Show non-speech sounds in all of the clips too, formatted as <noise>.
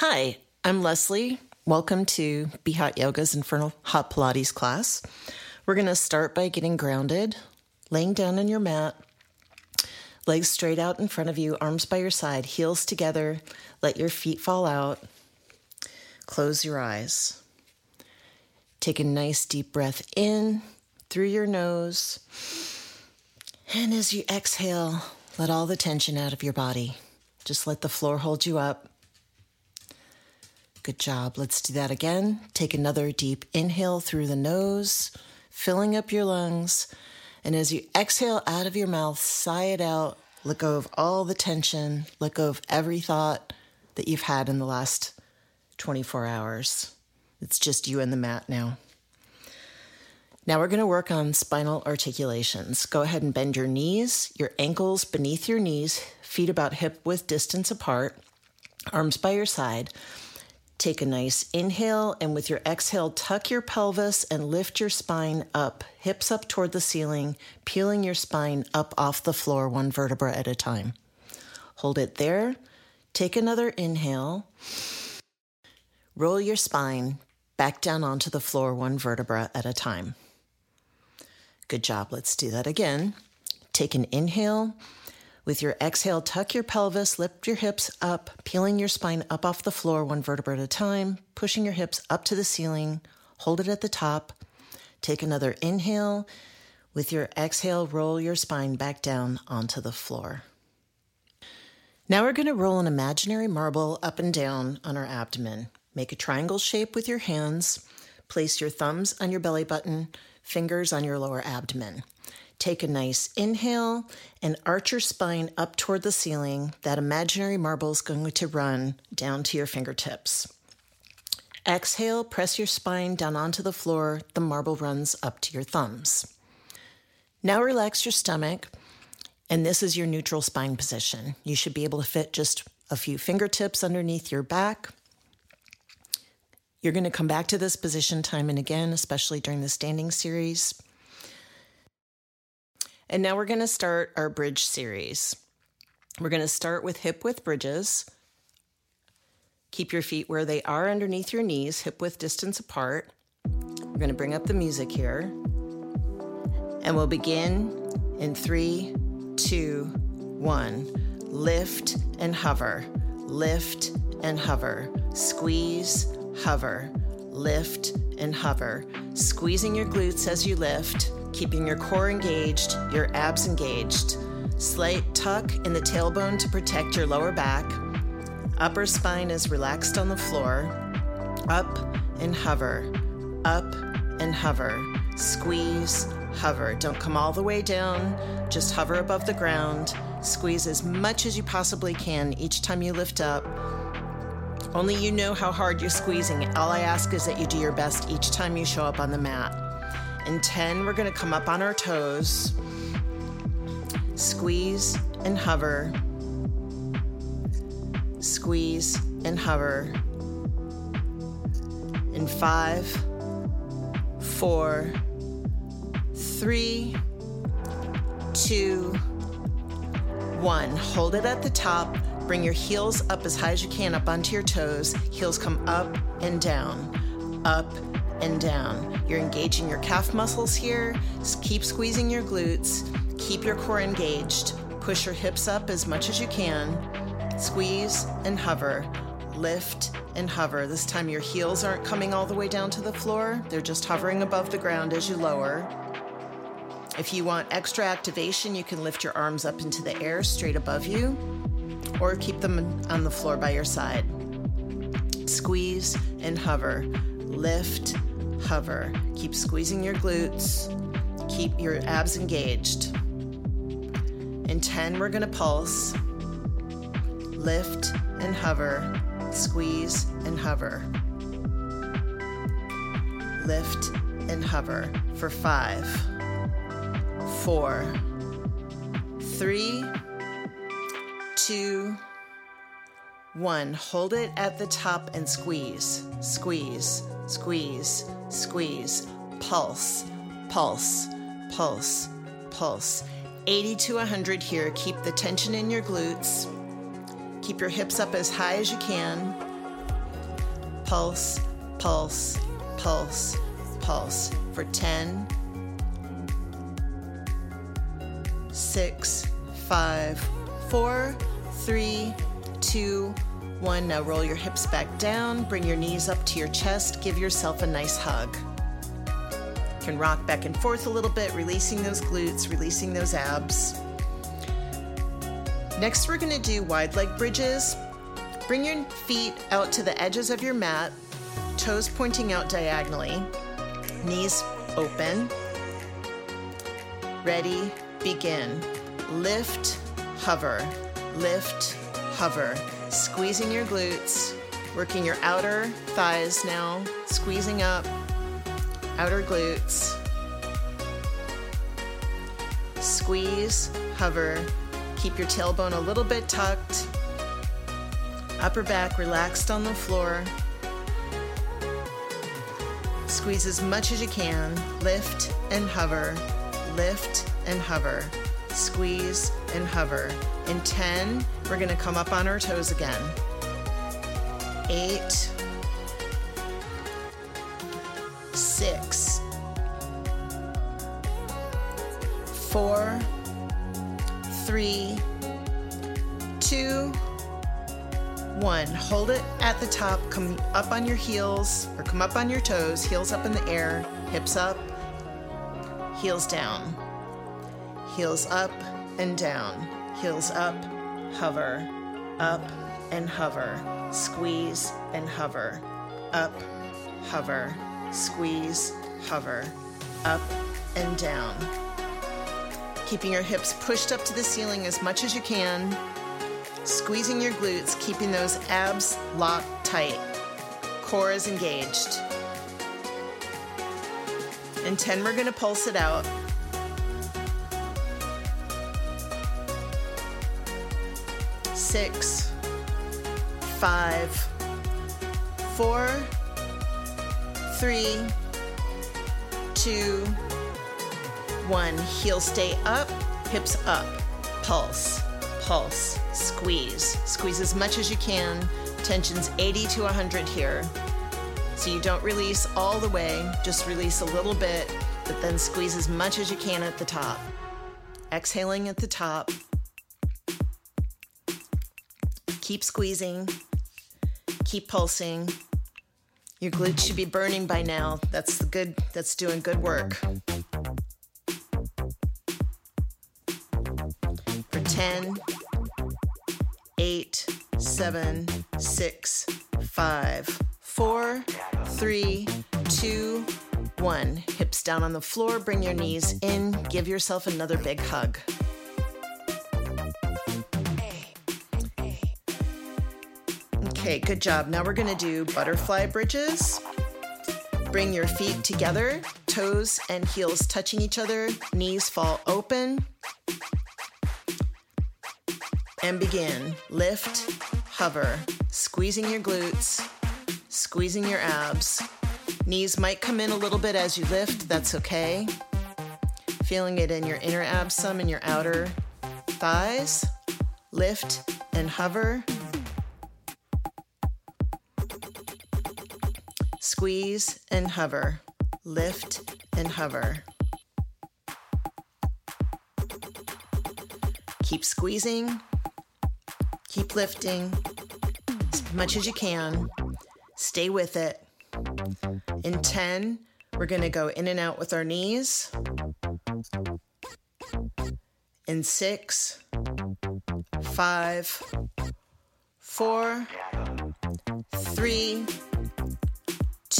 Hi, I'm Leslie. Welcome to Be Hot Yoga's Inferno Hot Pilates class. We're going to start by getting grounded, laying down on your mat, legs straight out in front of you, arms by your side, heels together. Let your feet fall out. Close your eyes. Take a nice deep breath in through your nose. And as you exhale, let all the tension out of your body. Just let the floor hold you up. Good job. Let's do that again. Take another deep inhale through the nose, filling up your lungs. And as you exhale out of your mouth, sigh it out. Let go of all the tension. Let go of every thought that you've had in the last 24 hours. It's just you and the mat now. Now we're going to work on spinal articulations. Go ahead and bend your knees, your ankles beneath your knees, feet about hip width distance apart, arms by your side. Take a nice inhale, and with your exhale, tuck your pelvis and lift your spine up, hips up toward the ceiling, peeling your spine up off the floor one vertebra at a time. Hold it there. Take another inhale. Roll your spine back down onto the floor one vertebra at a time. Good job. Let's do that again. Take an inhale. With your exhale, tuck your pelvis, lift your hips up, peeling your spine up off the floor one vertebra at a time, pushing your hips up to the ceiling. Hold it at the top. Take another inhale. With your exhale, roll your spine back down onto the floor. Now we're going to roll an imaginary marble up and down on our abdomen. Make a triangle shape with your hands. Place your thumbs on your belly button, fingers on your lower abdomen. Take a nice inhale and arch your spine up toward the ceiling. That imaginary marble is going to run down to your fingertips. Exhale, press your spine down onto the floor. The marble runs up to your thumbs. Now relax your stomach, and this is your neutral spine position. You should be able to fit just a few fingertips underneath your back. You're going to come back to this position time and again, especially during the standing series. And now we're going to start our bridge series. We're going to start with hip width bridges. Keep your feet where they are underneath your knees, hip width distance apart. We're going to bring up the music here. And we'll begin in three, two, one. Lift and hover, lift and hover, squeeze, hover, lift and hover, squeezing your glutes as you lift keeping your core engaged, your abs engaged. Slight tuck in the tailbone to protect your lower back. Upper spine is relaxed on the floor. Up and hover. Up and hover. Squeeze, hover. Don't come all the way down, just hover above the ground. Squeeze as much as you possibly can each time you lift up. Only you know how hard you're squeezing. All I ask is that you do your best each time you show up on the mat. In 10, we're going to come up on our toes, squeeze and hover, squeeze and hover. In five, four, three, two, one. Hold it at the top. Bring your heels up as high as you can up onto your toes. Heels come up and down, up and down. You're engaging your calf muscles here. Keep squeezing your glutes. Keep your core engaged. Push your hips up as much as you can. Squeeze and hover. Lift and hover. This time your heels aren't coming all the way down to the floor, they're just hovering above the ground as you lower. If you want extra activation, you can lift your arms up into the air straight above you or keep them on the floor by your side. Squeeze and hover. Lift hover. Keep squeezing your glutes. Keep your abs engaged. In 10, we're going to pulse. Lift and hover. Squeeze and hover. Lift and hover for five, four, three, two, one. Hold it at the top and squeeze, squeeze, squeeze, squeeze, pulse, pulse, pulse, pulse. 80 to 100 here. Keep the tension in your glutes. Keep your hips up as high as you can. pulse, pulse, pulse, pulse for 10, 6, 5, 4, 3, 2, 1. Now roll your hips back down, bring your knees up to your chest, give yourself a nice hug. You can rock back and forth a little bit, releasing those glutes, releasing those abs. Next, we're gonna do wide leg bridges. Bring your feet out to the edges of your mat, toes pointing out diagonally, knees open. Ready, begin. Lift, hover, lift, hover. Squeezing your glutes, working your outer thighs now, squeezing up, outer glutes. Squeeze, hover, Keep your tailbone a little bit tucked. Upper back relaxed on the floor. Squeeze as much as you can. Lift and hover. Lift and hover. Squeeze and hover. In 10, we're going to come up on our toes again. 8, 6, 4, three, two, one. Hold it at the top. Come up on your heels or come up on your toes, heels up in the air, hips up, heels down. Heels up and down. Heels up, hover, up and hover. Squeeze and hover. Up, hover. Squeeze, hover. Up and down keeping your hips pushed up to the ceiling as much as you can, squeezing your glutes, keeping those abs locked tight. Core is engaged. In 10, we're going to pulse it out. Six, five, four, three, two, one, heel stay up, hips up, pulse, pulse, squeeze. Squeeze as much as you can. Tension's 80 to 100 here. So you don't release all the way, just release a little bit, but then squeeze as much as you can at the top. Exhaling at the top. Keep squeezing. Keep pulsing. Your glutes should be burning by now. That's the good that's doing good work. For 10, 8, 7, 6, 5, 4, 3, 2, 1. Hips down on the floor, bring your knees in, give yourself another big hug. Okay, good job. Now we're to do butterfly bridges. Bring your feet together, toes and heels touching each other, knees fall open and begin. Lift, hover, squeezing your glutes, squeezing your abs. Knees might come in a little bit as you lift, that's okay. Feeling it in your inner abs some and your outer thighs. Lift and hover. Squeeze and hover. Lift and hover. Keep squeezing, Keep lifting as much as you can. Stay with it. In 10, we're going to go in and out with our knees. In six, five, four, three,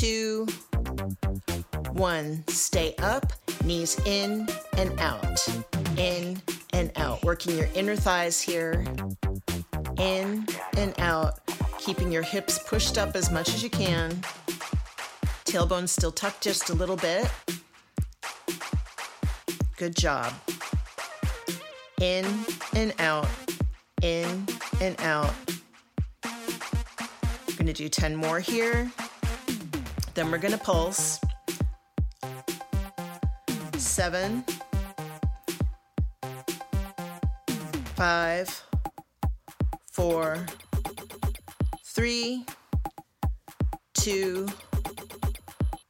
two, one. Stay up, knees in and out, in and out. Working your inner thighs here in and out, keeping your hips pushed up as much as you can. Tailbone still tucked just a little bit. Good job. In and out, in and out. We're gonna do 10 more here. Then we're gonna pulse. Seven, five, four, three, two,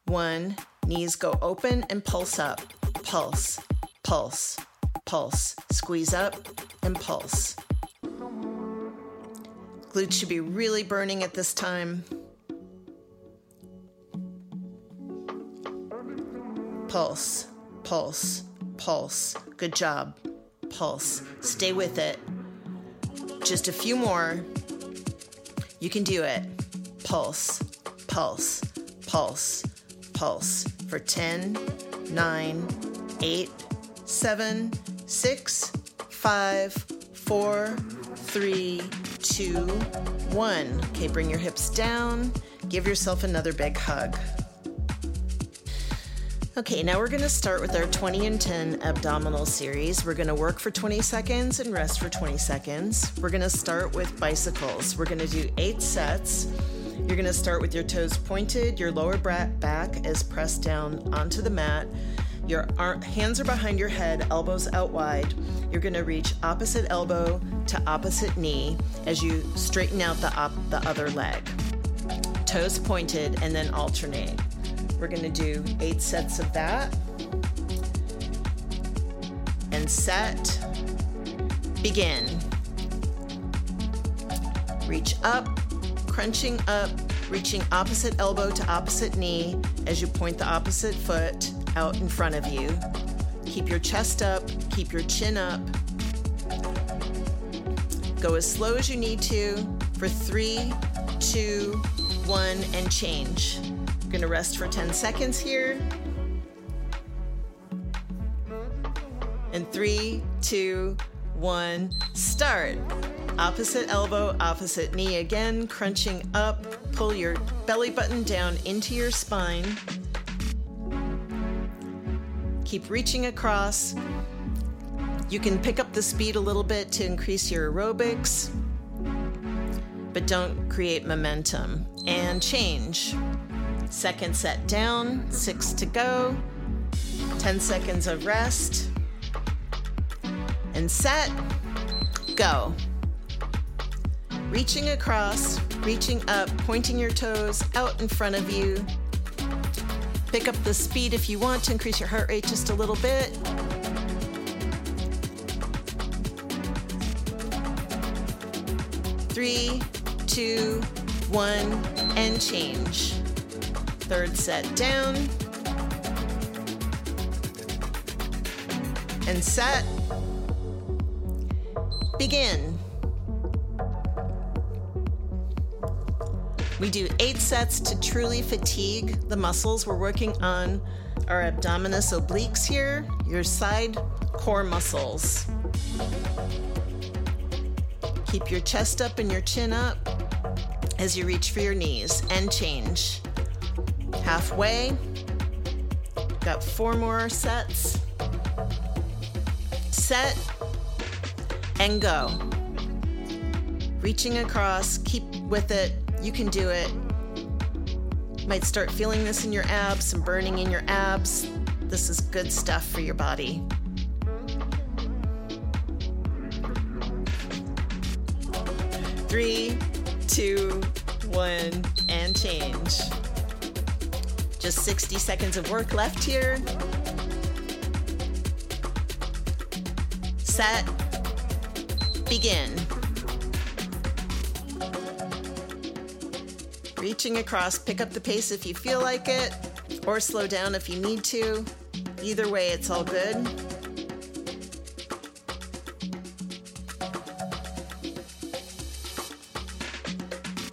one. Knees go open and pulse up. Pulse, pulse, pulse. Squeeze up and pulse. Glutes should be really burning at this time. Pulse, pulse, pulse. Good job. Pulse. Stay with it. Just a few more. You can do it. Pulse, pulse, pulse, pulse for 10, 9, 8, 7, 6, 5, 4, 3, 2, 1. Okay, bring your hips down. Give yourself another big hug. Okay, now we're gonna start with our 20 and 10 abdominal series. We're gonna work for 20 seconds and rest for 20 seconds. We're gonna start with bicycles. We're gonna do eight sets. You're gonna start with your toes pointed, your lower back is pressed down onto the mat. Your hands are behind your head, elbows out wide. You're gonna reach opposite elbow to opposite knee as you straighten out the, op- the other leg. Toes pointed and then alternate. We're going to do eight sets of that. And set, begin. Reach up, crunching up, reaching opposite elbow to opposite knee as you point the opposite foot out in front of you. Keep your chest up, keep your chin up. Go as slow as you need to for three, two, one, and change. We're gonna rest for 10 seconds here. And three, two, one, start. Opposite elbow, opposite knee again, crunching up. Pull your belly button down into your spine. Keep reaching across. You can pick up the speed a little bit to increase your aerobics, but don't create momentum. And change. Second set down, six to go. 10 seconds of rest. And set, go. Reaching across, reaching up, pointing your toes out in front of you. Pick up the speed if you want to increase your heart rate just a little bit. Three, two, one, and change. Third set down. And set. Begin. We do eight sets to truly fatigue the muscles. We're working on our abdominis obliques here, your side core muscles. Keep your chest up and your chin up as you reach for your knees and change halfway. Got four more sets. Set and go. Reaching across, keep with it. You can do it. Might start feeling this in your abs, some burning in your abs. This is good stuff for your body. Three, two, one, and change. Just 60 seconds of work left here. Set, begin. Reaching across, pick up the pace if you feel like it, or slow down if you need to. Either way, it's all good.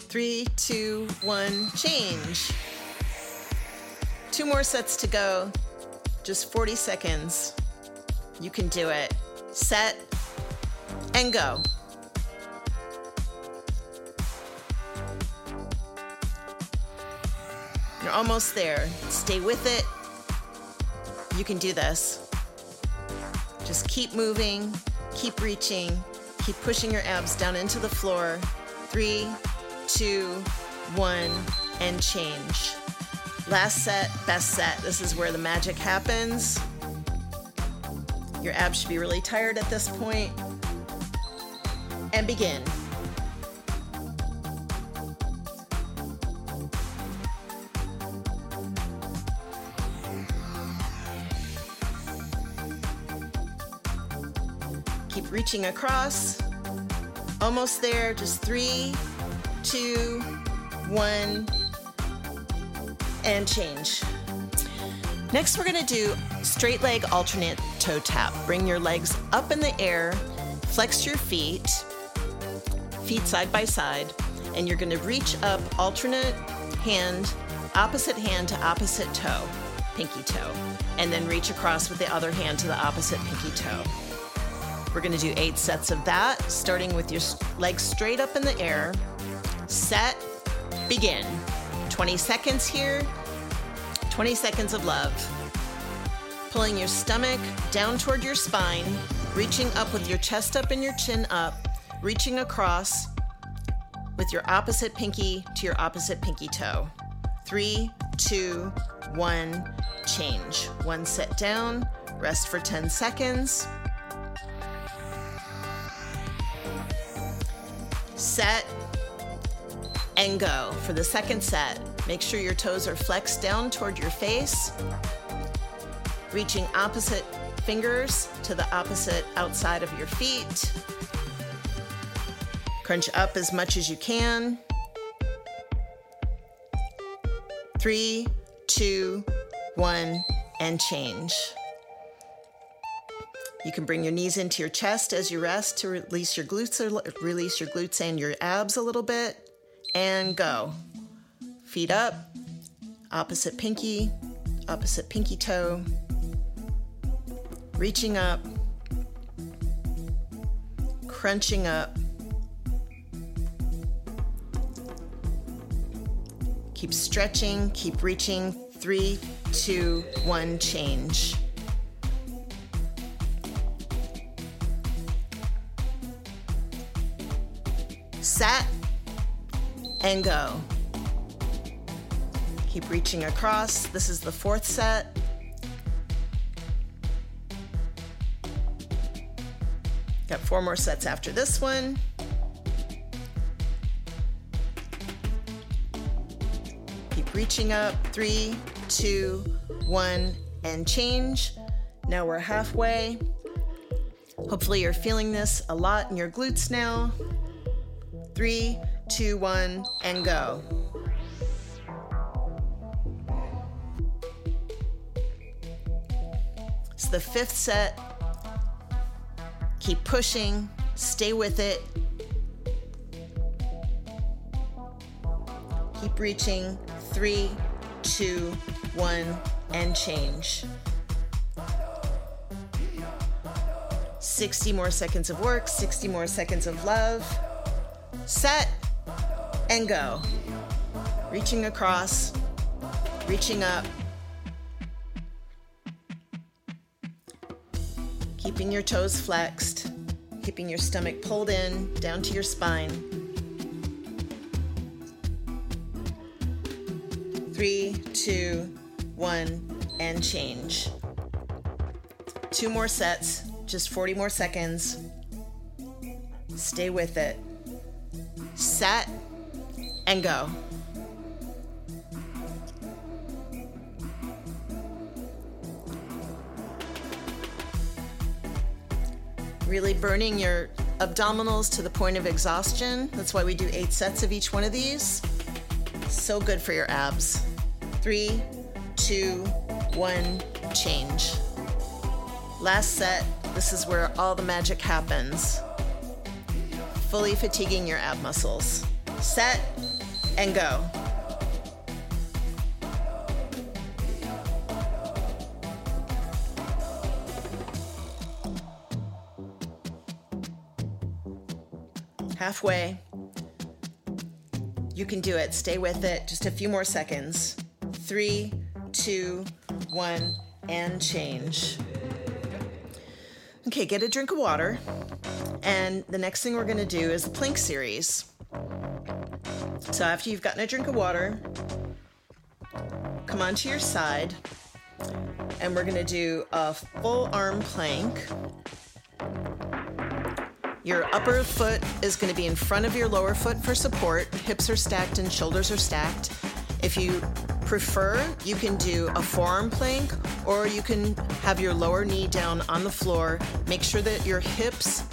Three, two, one, change. Two more sets to go. Just 40 seconds. You can do it. Set and go. You're almost there. Stay with it. You can do this. Just keep moving, keep reaching, keep pushing your abs down into the floor. Three, two, one, and change. Last set, best set. This is where the magic happens. Your abs should be really tired at this point. And begin. Keep reaching across. Almost there, just three, two, one and change. Next, we're gonna do straight leg alternate toe tap. Bring your legs up in the air, flex your feet, feet side by side, and you're gonna reach up alternate hand, opposite hand to opposite toe, pinky toe, and then reach across with the other hand to the opposite pinky toe. We're gonna do eight sets of that, starting with your legs straight up in the air. Set, begin. 20 seconds here, 20 seconds of love. Pulling your stomach down toward your spine, reaching up with your chest up and your chin up, reaching across with your opposite pinky to your opposite pinky toe. Three, two, one, change. One set down, rest for 10 seconds. Set and go. For the second set, make sure your toes are flexed down toward your face, reaching opposite fingers to the opposite outside of your feet. Crunch up as much as you can. Three, two, one, and change. You can bring your knees into your chest as you rest to release your glutes, release your glutes and your abs a little bit, and go. Feet up, opposite pinky, opposite pinky toe, reaching up, crunching up. Keep stretching, keep reaching. Three, two, one, change. Set and go. Keep reaching across. This is the fourth set. Got four more sets after this one. Keep reaching up. Three, two, one, and change. Now we're halfway. Hopefully, you're feeling this a lot in your glutes now. Three, two, one, and go. It's the fifth set. Keep pushing, stay with it. Keep reaching. Three, two, one, and change. 60 more seconds of work, 60 more seconds of love. Set and go. Reaching across, reaching up. Keeping your toes flexed, keeping your stomach pulled in down to your spine. Three, two, one, and change. Two more sets, just 40 more seconds. Stay with it. Set and go. Really burning your abdominals to the point of exhaustion. That's why we do eight sets of each one of these. So good for your abs. Three, two, one, change. Last set, this is where all the magic happens. Fully fatiguing your ab muscles. Set and go. Halfway. You can do it. Stay with it. Just a few more seconds. Three, two, one, and change. Okay, get a drink of water. And the next thing we're gonna do is the plank series. So after you've gotten a drink of water, come onto your side, and we're gonna do a full arm plank. Your upper foot is gonna be in front of your lower foot for support. Hips are stacked and shoulders are stacked. If you prefer, you can do a forearm plank or you can have your lower knee down on the floor. Make sure that your hips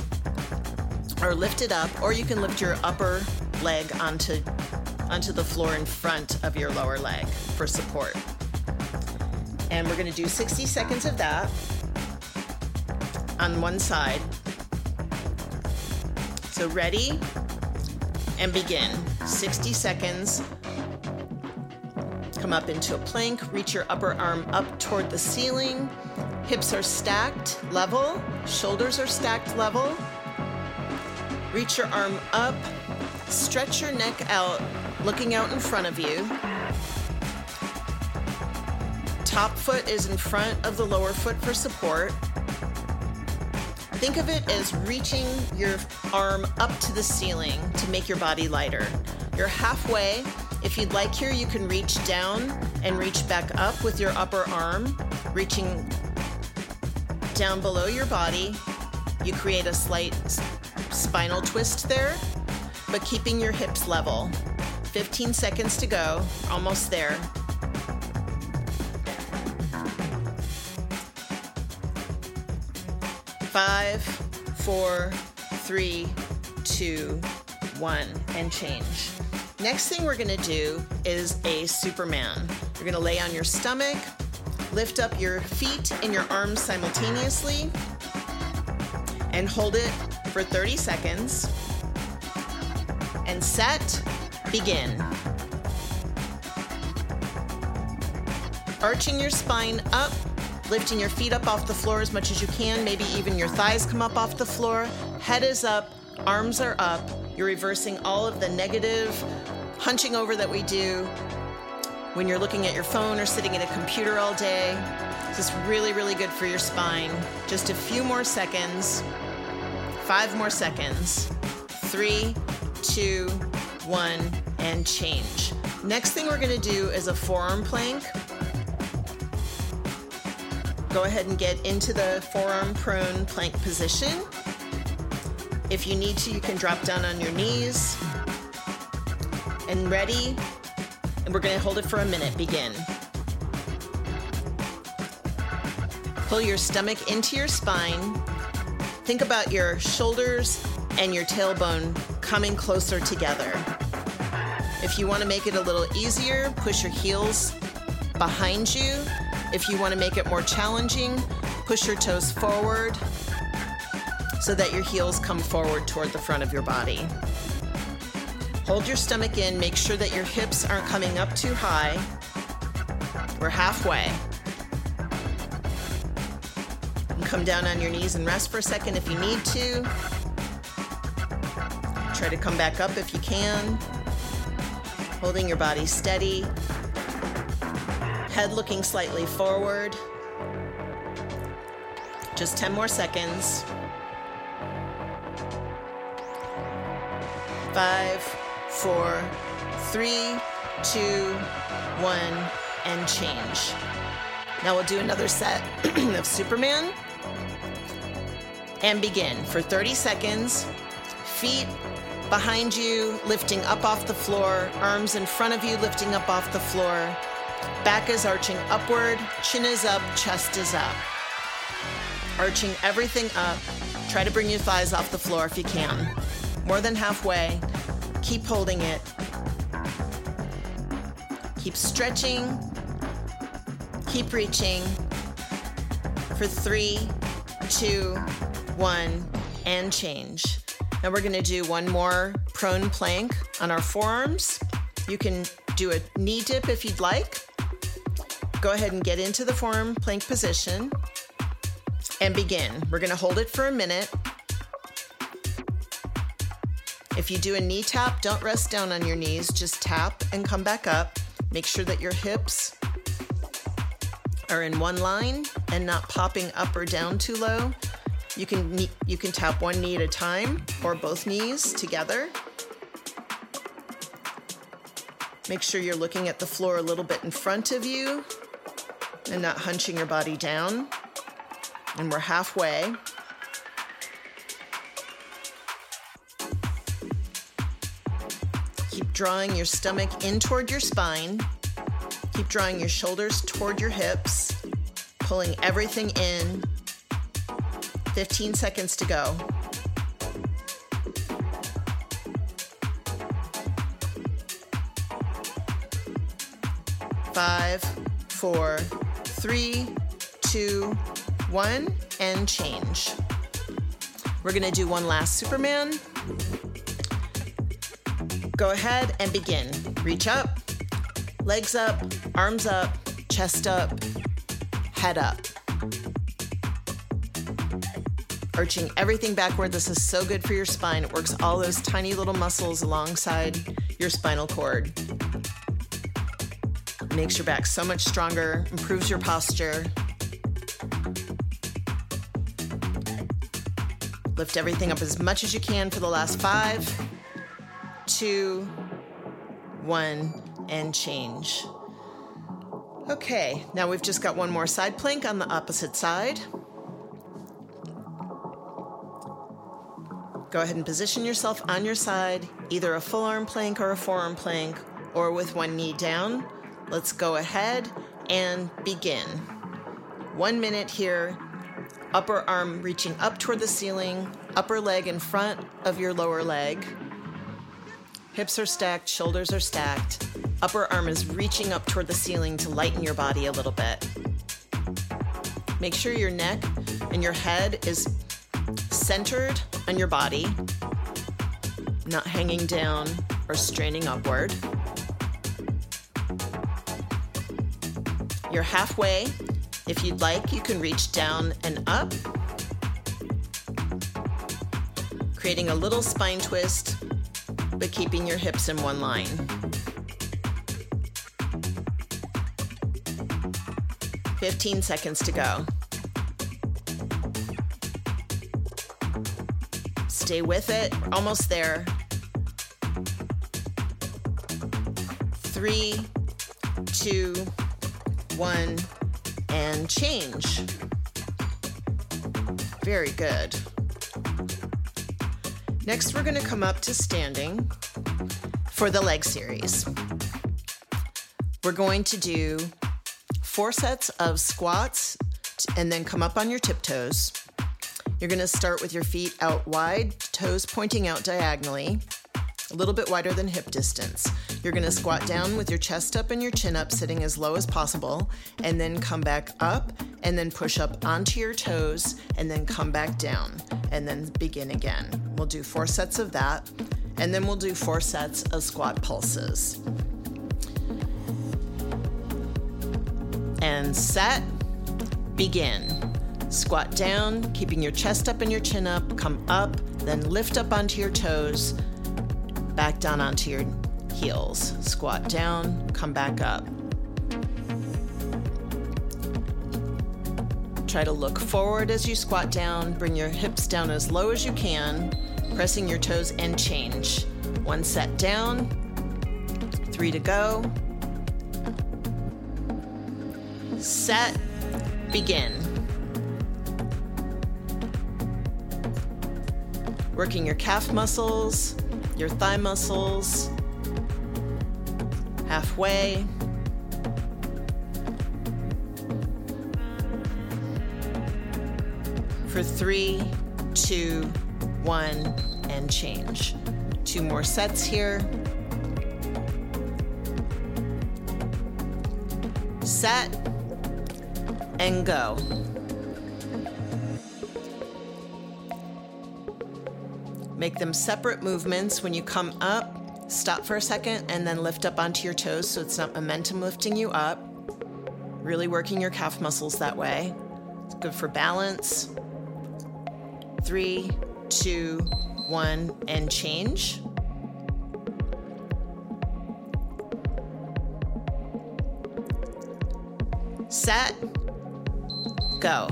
are lifted up, or you can lift your upper leg onto, onto the floor in front of your lower leg for support. And we're gonna do 60 seconds of that on one side. So ready and begin. 60 seconds. Come up into a plank, reach your upper arm up toward the ceiling. Hips are stacked level, shoulders are stacked level. Reach your arm up, stretch your neck out, looking out in front of you. Top foot is in front of the lower foot for support. Think of it as reaching your arm up to the ceiling to make your body lighter. You're halfway. If you'd like here, you can reach down and reach back up with your upper arm, reaching down below your body. You create a slight spinal twist there, but keeping your hips level. 15 seconds to go, almost there. Five, four, three, two, one, and change. Next thing we're gonna do is a Superman. You're gonna lay on your stomach, lift up your feet and your arms simultaneously, and hold it for 30 seconds. And set, begin. Arching your spine up, lifting your feet up off the floor as much as you can, maybe even your thighs come up off the floor. Head is up, arms are up. You're reversing all of the negative hunching over that we do when you're looking at your phone or sitting at a computer all day. This is really, really good for your spine. Just a few more seconds. Five more seconds. Three, two, one, and change. Next thing we're gonna do is a forearm plank. Go ahead and get into the forearm prone plank position. If you need to, you can drop down on your knees. And ready? And we're gonna hold it for a minute. Begin. Pull your stomach into your spine. Think about your shoulders and your tailbone coming closer together. If you want to make it a little easier, push your heels behind you. If you want to make it more challenging, push your toes forward so that your heels come forward toward the front of your body. Hold your stomach in, make sure that your hips aren't coming up too high. We're halfway. Come down on your knees and rest for a second if you need to. Try to come back up if you can. Holding your body steady. Head looking slightly forward. Just 10 more seconds. Five, four, three, two, one, and change. Now we'll do another set <clears throat> of Superman. And begin for 30 seconds. Feet behind you, lifting up off the floor, arms in front of you, lifting up off the floor. Back is arching upward, chin is up, chest is up. Arching everything up. Try to bring your thighs off the floor if you can. More than halfway. Keep holding it. Keep stretching. Keep reaching. For three, two, one, and change. Now we're gonna do one more prone plank on our forearms. You can do a knee dip if you'd like. Go ahead and get into the forearm plank position and begin. We're gonna hold it for a minute. If you do a knee tap, don't rest down on your knees, just tap and come back up. Make sure that your hips are in one line and not popping up or down too low. You can you can tap one knee at a time or both knees together. Make sure you're looking at the floor a little bit in front of you and not hunching your body down. And we're halfway. Keep drawing your stomach in toward your spine. Keep drawing your shoulders toward your hips, pulling everything in. 15 seconds to go. Five, four, three, two, one, and change. We're gonna do one last Superman. Go ahead and begin. Reach up, legs up, arms up, chest up, head up. Arching everything backward. This is so good for your spine. It works all those tiny little muscles alongside your spinal cord. Makes your back so much stronger, improves your posture. Lift everything up as much as you can for the last five, two, one, and change. Okay, now we've just got one more side plank on the opposite side. Go ahead and position yourself on your side, either a full arm plank or a forearm plank, or with one knee down. Let's go ahead and begin. One minute here. Upper arm reaching up toward the ceiling, upper leg in front of your lower leg. Hips are stacked, shoulders are stacked. Upper arm is reaching up toward the ceiling to lighten your body a little bit. Make sure your neck and your head is centered on your body, not hanging down or straining upward. You're halfway. If you'd like, you can reach down and up, creating a little spine twist, but keeping your hips in one line. Fifteen seconds to go. Stay with it. We're almost there. Three, two, one, and change. Very good. Next, we're going to come up to standing for the leg series. We're going to do four sets of squats and then come up on your tiptoes. You're going to start with your feet out wide, toes pointing out diagonally, a little bit wider than hip distance. You're going to squat down with your chest up and your chin up, sitting as low as possible, and then come back up and then push up onto your toes and then come back down and then begin again. We'll do four sets of that, and then we'll do four sets of squat pulses. And set, begin. Squat down, keeping your chest up and your chin up, come up, then lift up onto your toes, back down onto your heels. Squat down, come back up. Try to look forward as you squat down, bring your hips down as low as you can, pressing your toes and change. One set down, three to go. Set, begin. Working your calf muscles, your thigh muscles, halfway. For three, two, one, and change. Two more sets here. Set and go. Make them separate movements when you come up. Stop for a second and then lift up onto your toes so it's not momentum lifting you up. Really working your calf muscles that way. It's good for balance. Three, two, one, and change. Set, go.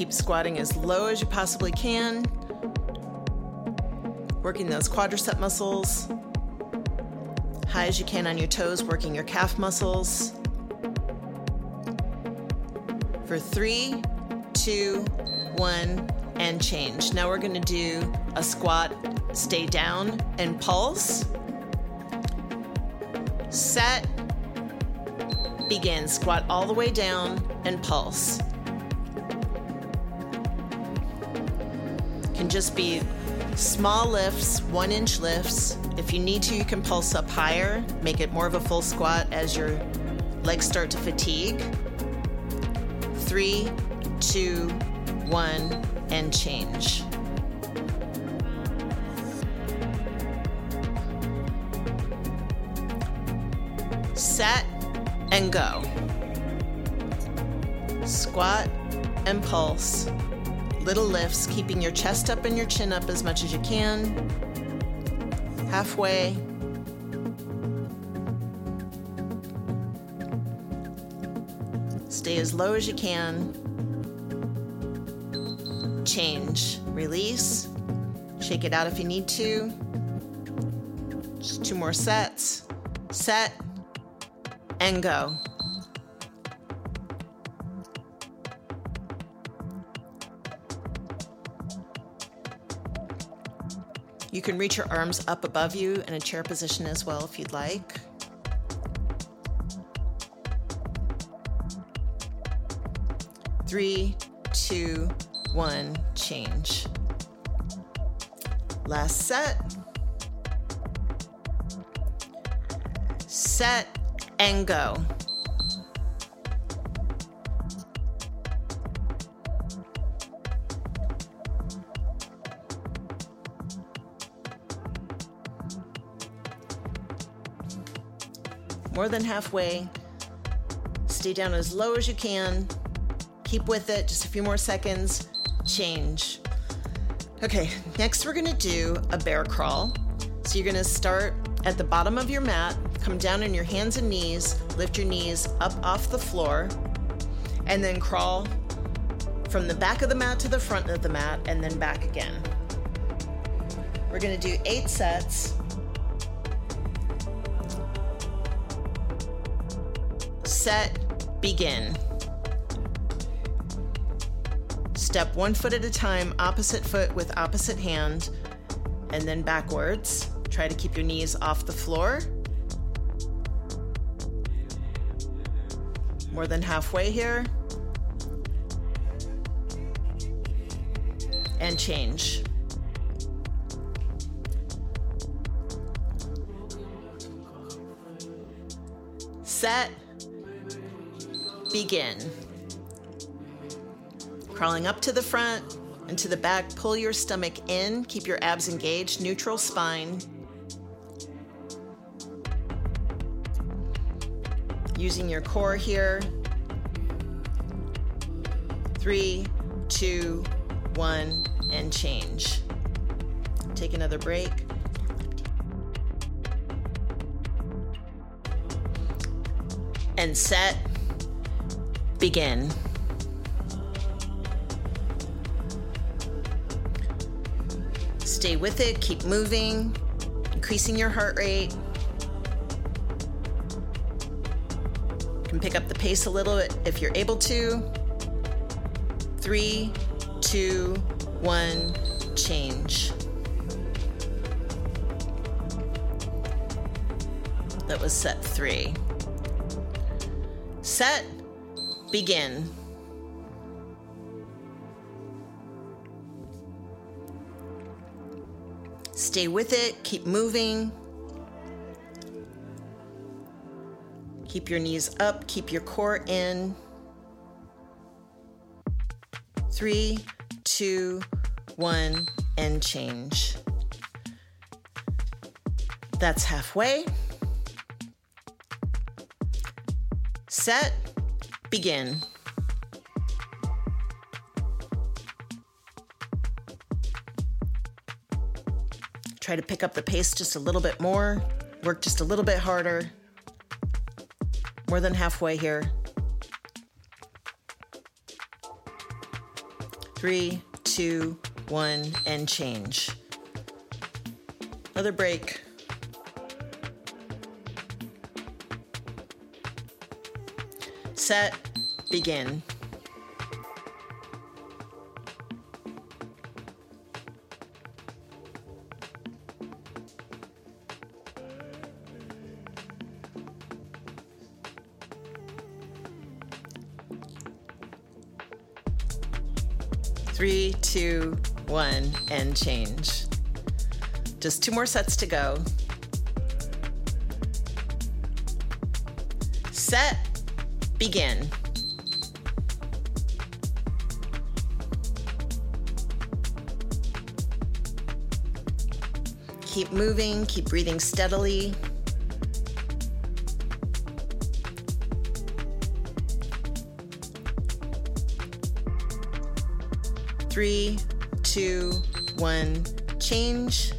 Keep squatting as low as you possibly can. Working those quadricep muscles. High as you can on your toes, working your calf muscles. For three, two, one, and change. Now we're gonna do a squat, stay down, and pulse. Set, begin. Squat all the way down and pulse. Just be Small lifts, one inch lifts. If you need to, you can pulse up higher, make it more of a full squat as your legs start to fatigue. Three, two, one, and change. Set and go. Squat and pulse. Little lifts, keeping your chest up and your chin up as much as you can. Halfway. Stay as low as you can. Change. Release. Shake it out if you need to. Just two more sets. Set and go. You can reach your arms up above you in a chair position as well if you'd like. Three, two, one, change. Last set. Set and go. More than halfway. Stay down as low as you can. Keep with it, just a few more seconds. Change. Okay, next we're gonna do a bear crawl. So you're gonna start at the bottom of your mat, come down on your hands and knees, lift your knees up off the floor, and then crawl from the back of the mat to the front of the mat and then back again. We're gonna do eight sets. Set, begin. Step one foot at a time, opposite foot with opposite hand, and then backwards. Try to keep your knees off the floor. More than halfway here. And change. Set. Begin. Crawling up to the front and to the back, pull your stomach in, keep your abs engaged, neutral spine. Using your core here. Three, two, one, and change. Take another break. And set. Begin. Stay with it, keep moving, increasing your heart rate. You can pick up the pace a little bit if you're able to. Three, two, one, change. That was set three. Set, begin. Stay with it, keep moving. Keep your knees up, keep your core in. Three, two, one, and change. That's halfway. Set, begin. Try to pick up the pace just a little bit more, work just a little bit harder. More than halfway here. Three, two, one, and change. Another break. Set, begin. Three, two, one, and change. Just two more sets to go. Begin. Keep moving, keep breathing steadily. Three, two, one, change.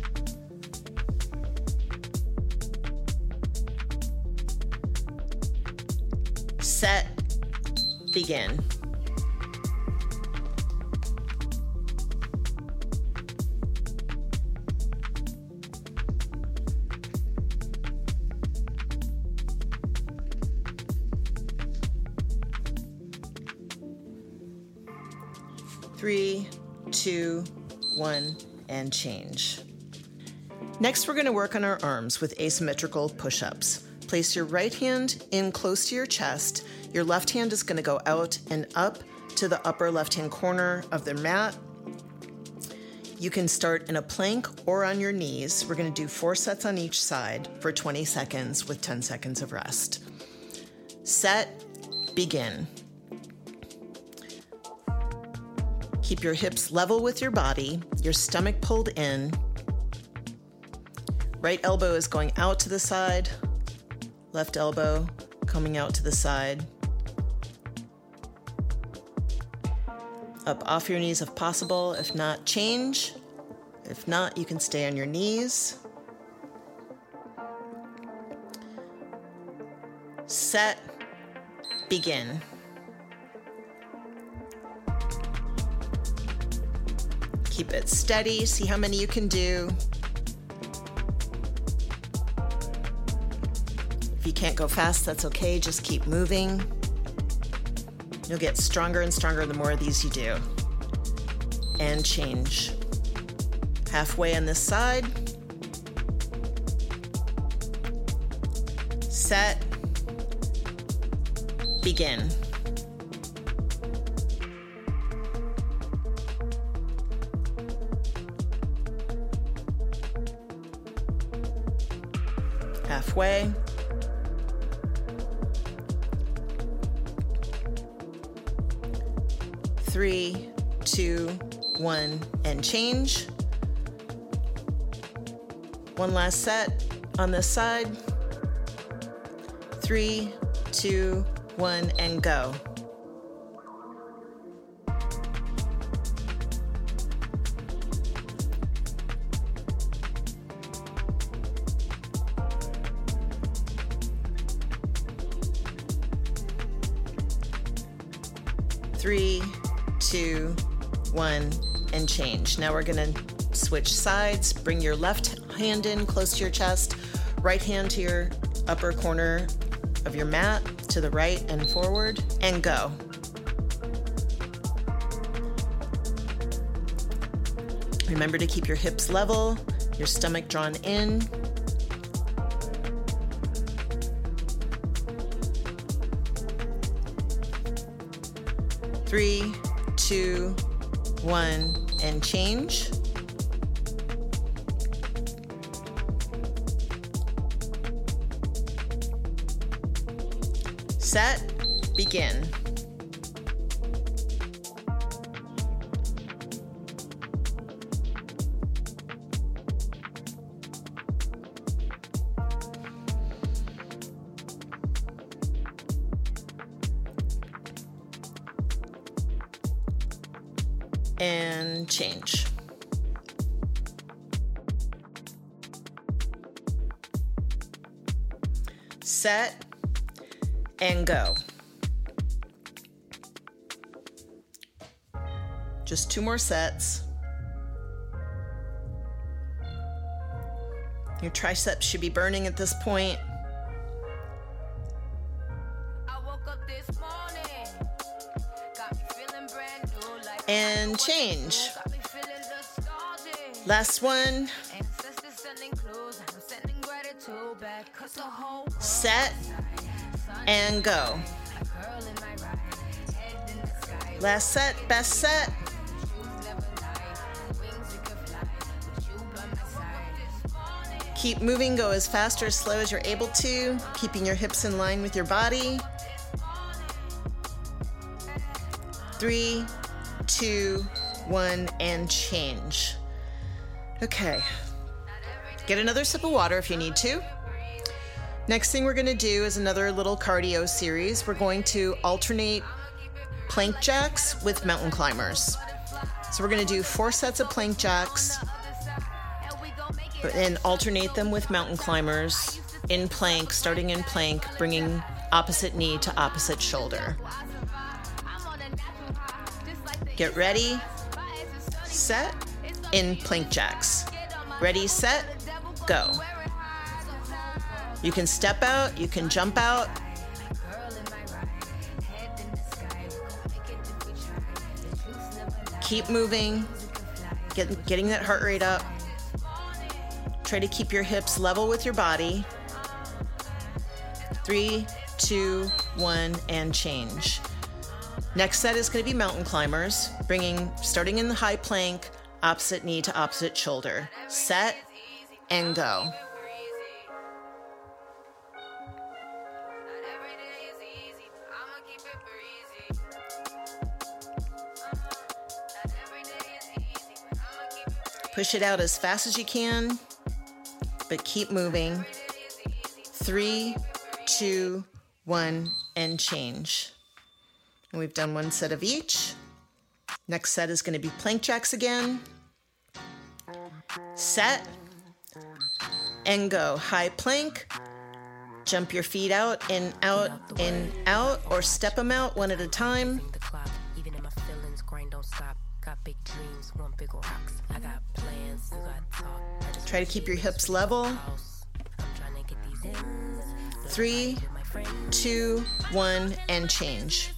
One, and change. Next, we're going to work on our arms with asymmetrical push ups. Place your right hand in close to your chest. Your left hand is going to go out and up to the upper left hand corner of the mat. You can start in a plank or on your knees. We're going to do four sets on each side for 20 seconds with 10 seconds of rest. Set, begin. Keep your hips level with your body, your stomach pulled in. Right elbow is going out to the side, left elbow coming out to the side. Up off your knees if possible. If not, change. If not, you can stay on your knees. Set, begin. Keep it steady, see how many you can do. If you can't go fast, that's okay, just keep moving. You'll get stronger and stronger the more of these you do. And change. Halfway on this side. Set. Begin. Halfway. Three, two, one, and change. One last set on this side. Three, two, one, and go. And change. Now we're gonna switch sides. Bring your left hand in close to your chest, right hand to your upper corner of your mat, to the right and forward, and go. Remember to keep your hips level, your stomach drawn in, three, two, one, and change. Set, begin. And change. Set and go. Just two more sets. Your triceps should be burning at this point. And change. Last one. Set and go. Last set, best set. Keep moving, go as fast or as slow as you're able to, keeping your hips in line with your body. Three, two, one, and change. Okay. Get another sip of water if you need to. Next thing we're going to do is another little cardio series. We're going to alternate plank jacks with mountain climbers. So we're going to do four sets of plank jacks and alternate them with mountain climbers in plank, starting in plank, bringing opposite knee to opposite shoulder. Get ready, set, in plank jacks. Ready, set, go. You can step out, you can jump out. Keep moving, get, getting that heart rate up. Try to keep your hips level with your body. Three, two, one, and change. Next set is going to be mountain climbers, bringing starting in the high plank, opposite knee to opposite shoulder. Set and go. Push it out as fast as you can, but keep moving. Three, two, one, and change. And we've done one set of each. Next set is going to be plank jacks again. Set and go. High plank. Jump your feet out, in, out, in, out, or step them out one at a time. Try to keep your hips level. Three, two, one, and change.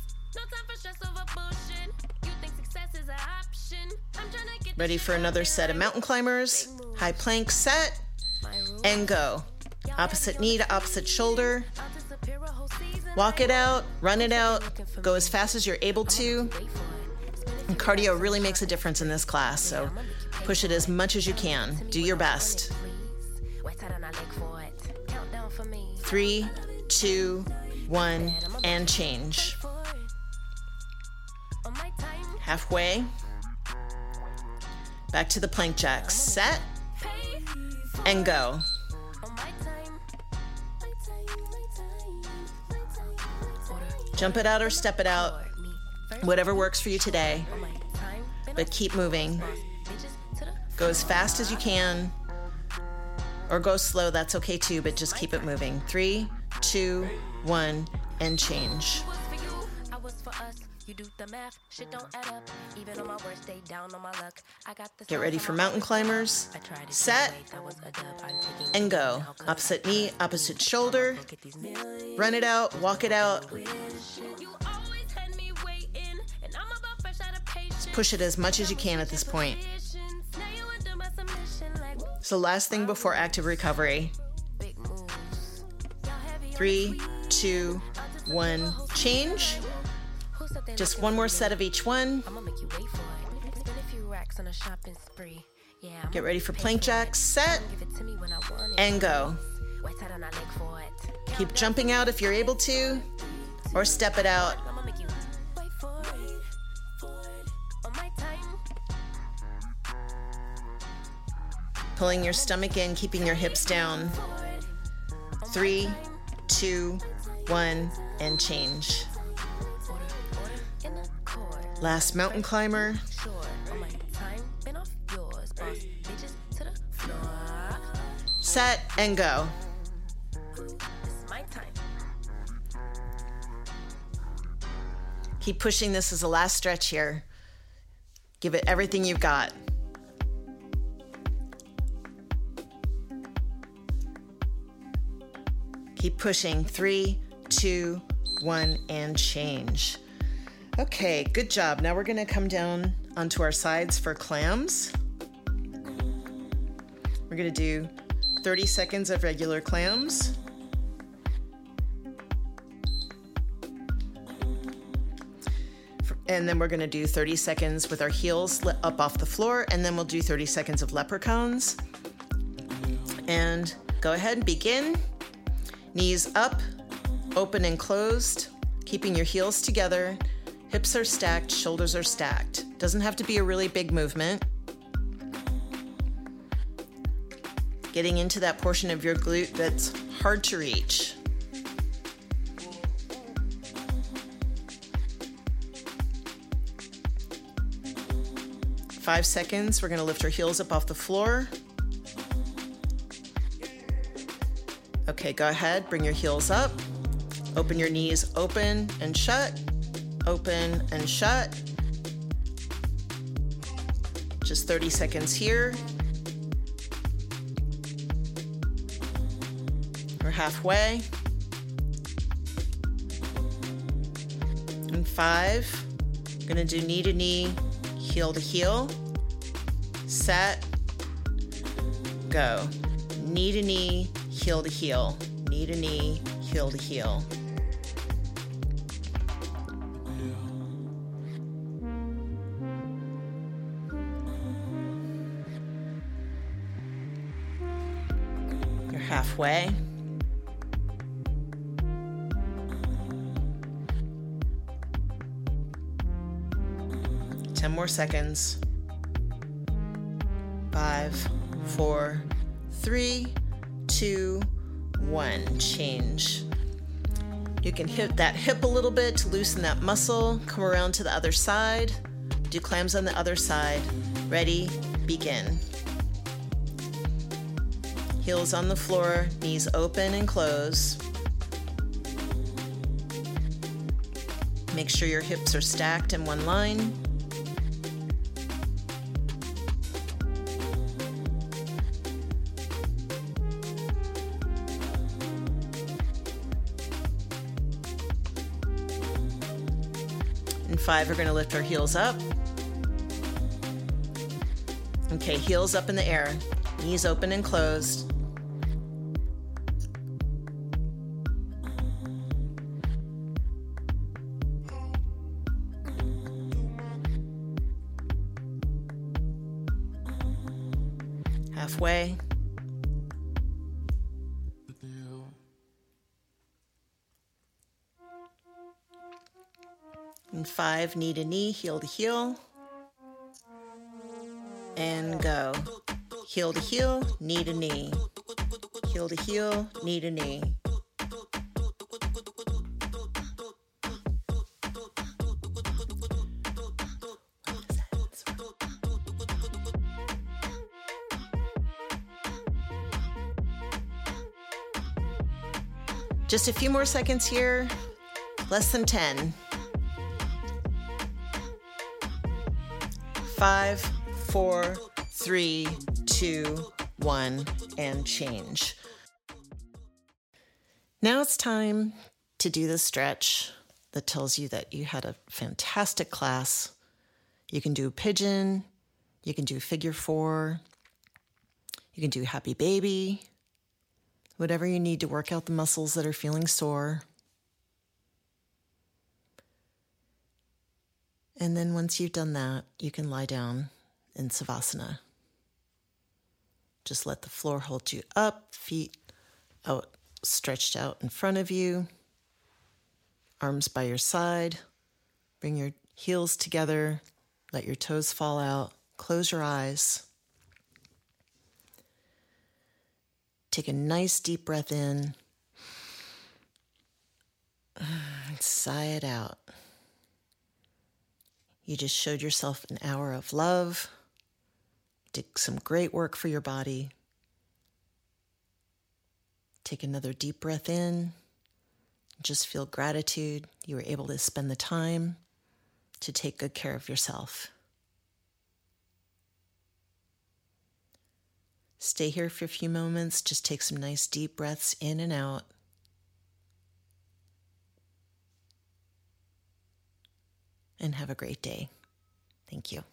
Ready for another set of mountain climbers. High plank set and go. Opposite knee to opposite shoulder. Walk it out, run it out, go as fast as you're able to. And cardio really makes a difference in this class, so push it as much as you can. Do your best. Three, two, one, and change. Halfway. Back to the plank jacks. Set and go. Jump it out or step it out, whatever works for you today. But keep moving. Go as fast as you can, or go slow, that's okay too, but just keep it moving. Three, two, one, and change. You do the math, shit don't add up. Even on my worst day, down on my luck. I got the Get ready for mountain climbers. Set and go. Opposite knee, opposite shoulder. Run it out, walk it out. Push it as much as you can at this point. So, last thing before active recovery. Three, two, one, change. Just one more set of each one. Get ready for plank jacks. Set and go. Keep jumping out if you're able to, or step it out. Pulling your stomach in, keeping your hips down. Three, two, one, and change. Last mountain climber. Set and go. Keep pushing this as the last stretch here. Give it everything you've got. Keep pushing. Three, two, one, and change. Okay, good job. Now we're to come down onto our sides for clams. We're to do 30 seconds of regular clams. And then we're to do 30 seconds with our heels up off the floor, and then we'll do 30 seconds of leprechauns. And go ahead and begin. Knees up, open and closed, keeping your heels together. Hips are stacked, shoulders are stacked. Doesn't have to be a really big movement. Getting into that portion of your glute that's hard to reach. Five seconds, we're gonna lift our heels up off the floor. Okay, go ahead, bring your heels up. Open your knees open and shut, open and shut. Just 30 seconds here. We're halfway. And five, gonna do knee to knee heel to heel, set, go. Knee to knee, heel to heel, knee to knee, heel to heel. Halfway. 10 more seconds. Five, four, three, two, one. Change. You can hit that hip a little bit to loosen that muscle. Come around to the other side. Do clams on the other side. Ready, begin. Heels on the floor, knees open and close. Make sure your hips are stacked in one line. And five, we're gonna lift our heels up. Okay, heels up in the air, knees open and closed. And five, knee to knee, heel to heel. And go. Heel to heel, knee to knee. Heel to heel, knee to knee. Just a few more seconds here. Less than 10. Five, four, three, two, one, and change. Now it's time to do the stretch that tells you that you had a fantastic class. You can do pigeon, you can do figure four, you can do happy baby, whatever you need to work out the muscles that are feeling sore. And then once you've done that, you can lie down in Savasana. Just let the floor hold you up, feet out, stretched out in front of you, arms by your side. Bring your heels together, let your toes fall out, close your eyes. Take a nice deep breath in. <sighs> Sigh it out. You just showed yourself an hour of love, did some great work for your body. Take another deep breath in. Just feel gratitude you were able to spend the time to take good care of yourself. Stay here for a few moments. Just take some nice deep breaths in and out. And have a great day. Thank you.